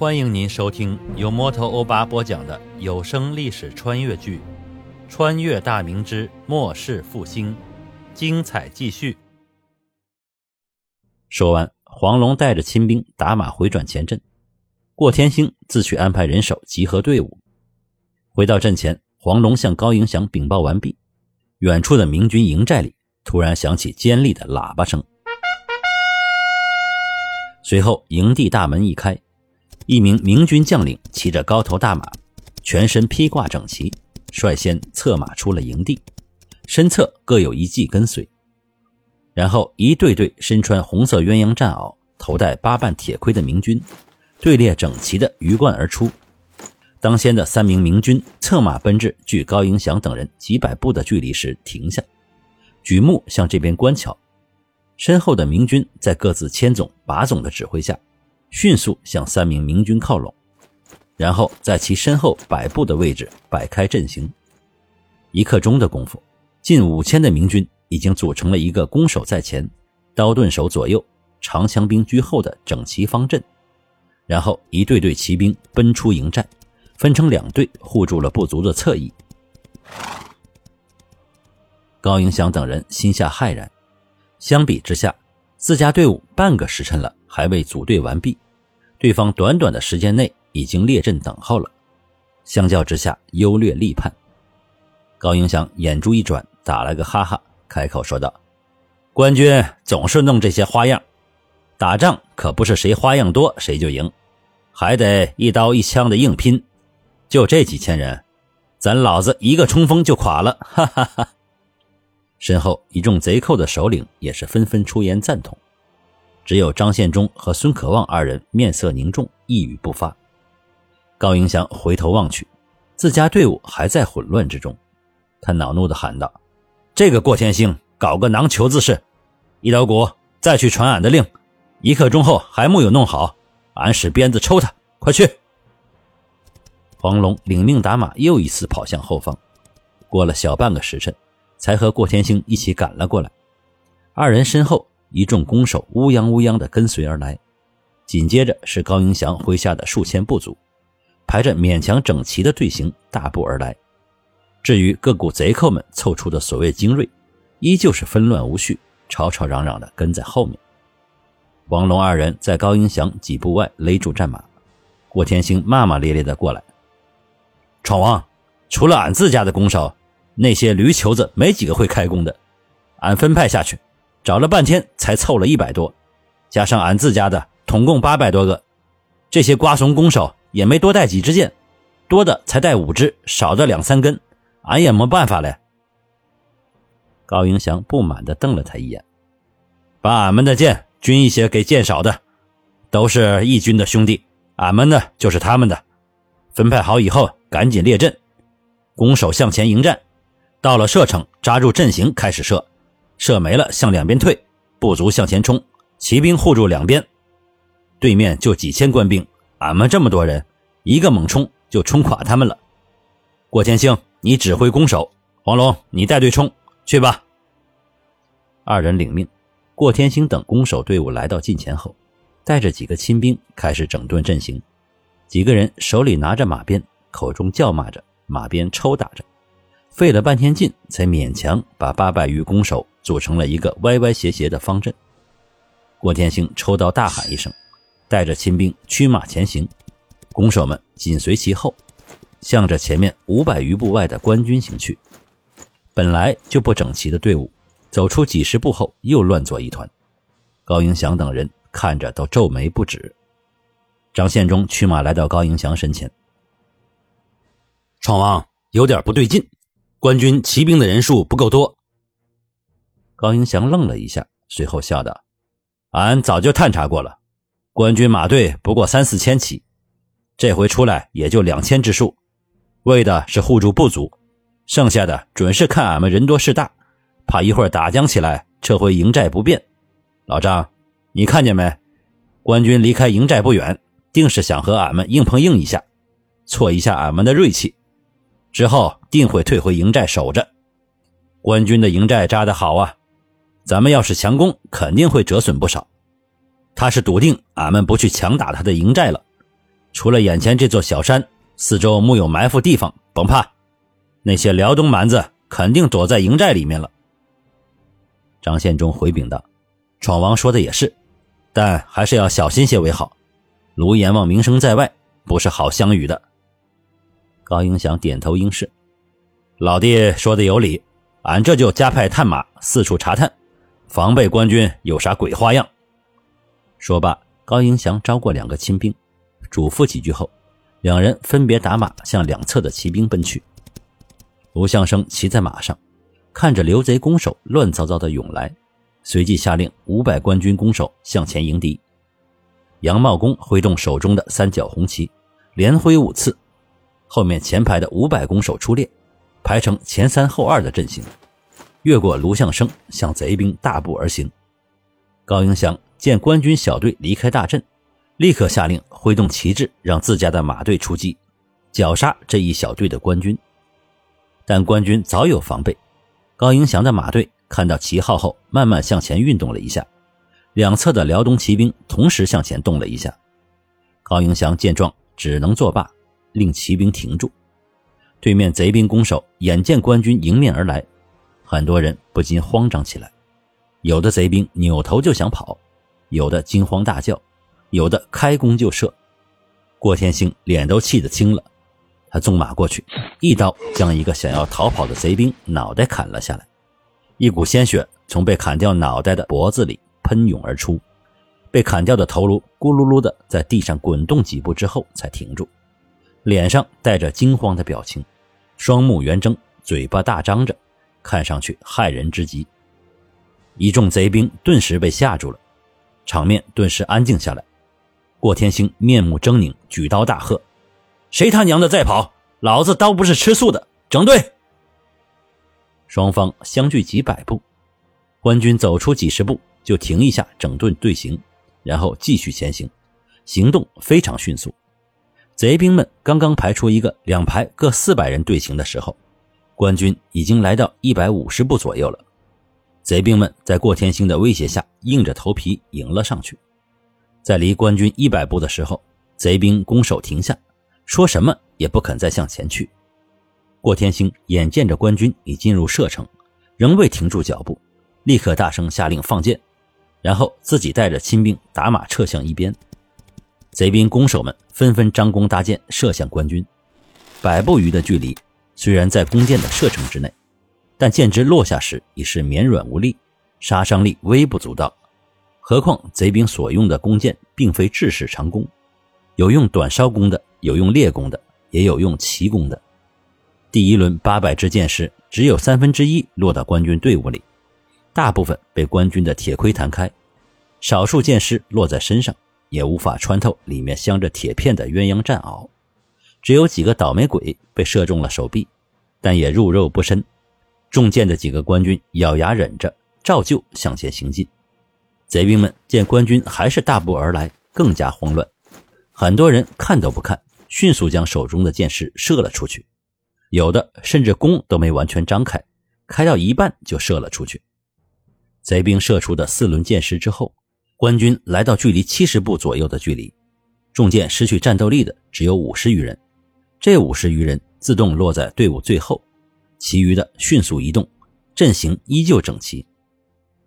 欢迎您收听由摩托欧巴播讲的有声历史穿越剧《穿越大明之末世复兴》，精彩继续。说完，黄龙带着亲兵打马回转前阵，过天星自去安排人手集合队伍。回到阵前，黄龙向高迎祥禀报完毕，远处的明军营寨里突然响起尖利的喇叭声，随后营地大门一开。一名明军将领骑着高头大马，全身披挂整齐，率先策马出了营地，身侧各有一骑跟随。然后一队队身穿红色鸳鸯战袄、头戴八瓣铁盔的明军，队列整齐地鱼贯而出。当先的三名明军策马奔至距高迎祥等人几百步的距离时停下，举目向这边观瞧。身后的明军在各自千总、把总的指挥下。迅速向三名明军靠拢，然后在其身后百步的位置摆开阵型。一刻钟的功夫，近五千的明军已经组成了一个攻守在前、刀盾手左右、长枪兵居后的整齐方阵。然后一队队骑兵奔出营寨，分成两队护住了不足的侧翼。高迎祥等人心下骇然，相比之下，自家队伍半个时辰了。还未组队完毕，对方短短的时间内已经列阵等候了。相较之下，优劣立判。高迎祥眼珠一转，打了个哈哈，开口说道：“官军总是弄这些花样，打仗可不是谁花样多谁就赢，还得一刀一枪的硬拼。就这几千人，咱老子一个冲锋就垮了。”哈哈哈。身后一众贼寇的首领也是纷纷出言赞同。只有张献忠和孙可望二人面色凝重，一语不发。高迎祥回头望去，自家队伍还在混乱之中，他恼怒地喊道：“这个过天星搞个囊球子事！一刀鼓，再去传俺的令，一刻钟后还木有弄好，俺使鞭子抽他！快去！”黄龙领命打马，又一次跑向后方。过了小半个时辰，才和过天星一起赶了过来。二人身后。一众弓手乌泱乌泱地跟随而来，紧接着是高迎祥麾下的数千部族，排着勉强整齐的队形大步而来。至于各股贼寇们凑出的所谓精锐，依旧是纷乱无序，吵吵嚷嚷地跟在后面。王龙二人在高迎祥几步外勒住战马，郭天兴骂骂咧咧地过来：“闯王，除了俺自家的弓手，那些驴球子没几个会开弓的，俺分派下去。”找了半天才凑了一百多，加上俺自家的，统共八百多个。这些瓜怂弓手也没多带几支箭，多的才带五支，少的两三根，俺也没办法嘞。高迎祥不满地瞪了他一眼，把俺们的箭均一些给箭少的，都是义军的兄弟，俺们呢就是他们的。分派好以后，赶紧列阵，弓手向前迎战，到了射程，扎住阵型开始射。射没了，向两边退，部族向前冲，骑兵护住两边。对面就几千官兵，俺们这么多人，一个猛冲就冲垮他们了。郭天兴，你指挥攻守；黄龙，你带队冲去吧。二人领命。郭天兴等攻守队伍来到近前后，带着几个亲兵开始整顿阵型。几个人手里拿着马鞭，口中叫骂着，马鞭抽打着，费了半天劲，才勉强把八百余弓手。组成了一个歪歪斜斜的方阵。郭天兴抽刀大喊一声，带着亲兵驱马前行，弓手们紧随其后，向着前面五百余步外的官军行去。本来就不整齐的队伍，走出几十步后又乱作一团。高迎祥等人看着都皱眉不止。张献忠驱马来到高迎祥身前：“闯王有点不对劲，官军骑兵的人数不够多。”高迎祥愣了一下，随后笑道：“俺早就探查过了，官军马队不过三四千骑，这回出来也就两千之数，为的是护住部族，剩下的准是看俺们人多势大，怕一会儿打将起来，撤回营寨不便。老张，你看见没？官军离开营寨不远，定是想和俺们硬碰硬一下，挫一下俺们的锐气，之后定会退回营寨守着。官军的营寨扎得好啊！”咱们要是强攻，肯定会折损不少。他是笃定俺们不去强打他的营寨了，除了眼前这座小山，四周木有埋伏地方，甭怕。那些辽东蛮子肯定躲在营寨里面了。张献忠回禀道：“闯王说的也是，但还是要小心些为好。卢阎王名声在外，不是好相与的。”高迎祥点头应是：“老弟说的有理，俺这就加派探马四处查探，防备官军有啥鬼花样。”说罢，高迎祥招过两个亲兵，嘱咐几句后，两人分别打马向两侧的骑兵奔去。卢相生骑在马上，看着刘贼弓手乱糟糟的涌来，随即下令五百官军弓手向前迎敌。杨茂公挥动手中的三角红旗，连挥五次，后面前排的五百弓手出列，排成前三后二的阵型，越过卢相生，向贼兵大步而行。高迎祥见官军小队离开大阵，立刻下令挥动旗帜，让自家的马队出击，绞杀这一小队的官军。但官军早有防备，高迎祥的马队看到旗号后，慢慢向前运动了一下，两侧的辽东骑兵同时向前动了一下。高迎祥见状，只能作罢，令骑兵停住。对面贼兵攻守眼见官军迎面而来，很多人不禁慌张起来，有的贼兵扭头就想跑，有的惊慌大叫，有的开弓就射。郭天兴脸都气得青了。他纵马过去，一刀将一个想要逃跑的贼兵脑袋砍了下来，一股鲜血从被砍掉脑袋的脖子里喷涌而出，被砍掉的头颅咕噜噜的在地上滚动几步之后才停住，脸上带着惊慌的表情，双目圆睁，嘴巴大张着，看上去骇人之极。一众贼兵顿时被吓住了，场面顿时安静下来。过天星面目狰狞，举刀大喝。谁他娘的再跑！老子刀不是吃素的！整队。双方相距几百步，官军走出几十步就停一下，整顿队形，然后继续前行，行动非常迅速。贼兵们刚刚排出一个两排各四百人队形的时候，官军已经来到一百五十步左右了。贼兵们在过天星的威胁下，硬着头皮迎了上去。在离官军一百步的时候，贼兵弓手停下。说什么也不肯再向前去。过天星眼见着官军已进入射程，仍未停住脚步，立刻大声下令放箭，然后自己带着亲兵打马撤向一边。贼兵弓手们纷纷张弓搭箭射向官军，百步余的距离，虽然在弓箭的射程之内，但箭支落下时已是绵软无力，杀伤力微不足道。何况贼兵所用的弓箭并非制式长弓，有用短梢弓的。有用猎弓的，也有用奇弓的。第一轮八百支箭矢，只有三分之一落到官军队伍里，大部分被官军的铁盔弹开。少数箭矢落在身上，也无法穿透里面镶着铁片的鸳鸯战袄。只有几个倒霉鬼被射中了手臂，但也入肉不深。中箭的几个官军咬牙忍着，照旧向前行进。贼兵们见官军还是大步而来，更加慌乱。很多人看都不看。迅速将手中的箭矢射了出去，有的甚至弓都没完全张开，开到一半就射了出去。贼兵射出的四轮箭矢之后，官军来到距离七十步左右的距离，中箭失去战斗力的只有五十余人。这五十余人自动落在队伍最后，其余的迅速移动，阵型依旧整齐。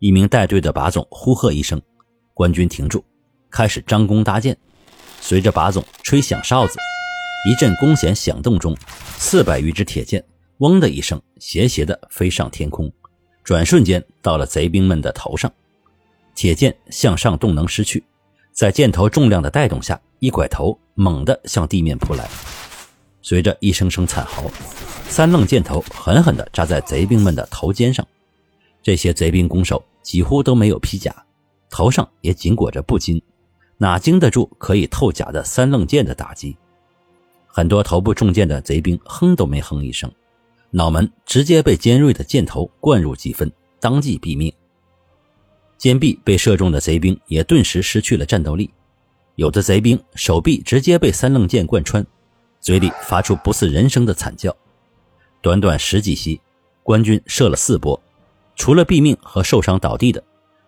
一名带队的把总呼喝一声，官军停住，开始张弓搭箭。随着把总吹响哨子，一阵弓弦响动中，四百余支铁箭“嗡”的一声，斜斜地飞上天空，转瞬间到了贼兵们的头上。铁箭向上动能失去，在箭头重量的带动下，一拐头，猛地向地面扑来。随着一声声惨嚎，三棱箭头狠狠地扎在贼兵们的头肩上。这些贼兵弓手几乎都没有披甲，头上也紧裹着布巾。哪经得住可以透甲的三棱箭的打击？很多头部中箭的贼兵哼都没哼一声，脑门直接被尖锐的箭头灌入几分，当即毙命。肩臂被射中的贼兵也顿时失去了战斗力，有的贼兵手臂直接被三棱箭贯穿，嘴里发出不似人声的惨叫。短短十几息，官军射了四波，除了毙命和受伤倒地的，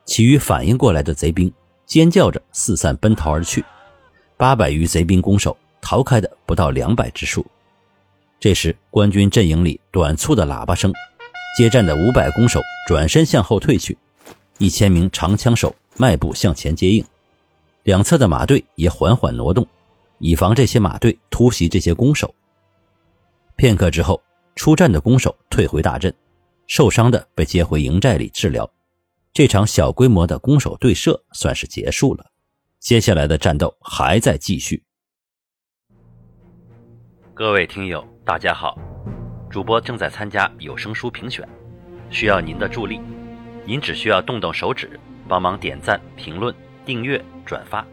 其余反应过来的贼兵。尖叫着四散奔逃而去，八百余贼兵攻守逃开的不到两百之数。这时，官军阵营里短促的喇叭声，接战的五百弓手转身向后退去，一千名长枪手迈步向前接应，两侧的马队也缓缓挪动，以防这些马队突袭这些弓手。片刻之后，出战的弓手退回大阵，受伤的被接回营寨里治疗。这场小规模的弓手对射算是结束了，接下来的战斗还在继续。各位听友。大家好，主播正在参加有声书评选，需要您的助力。您只需要动动手指，帮忙点赞、评论、订阅、转发。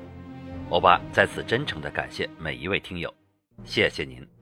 欧巴在此真诚的感谢每一位听友，谢谢您。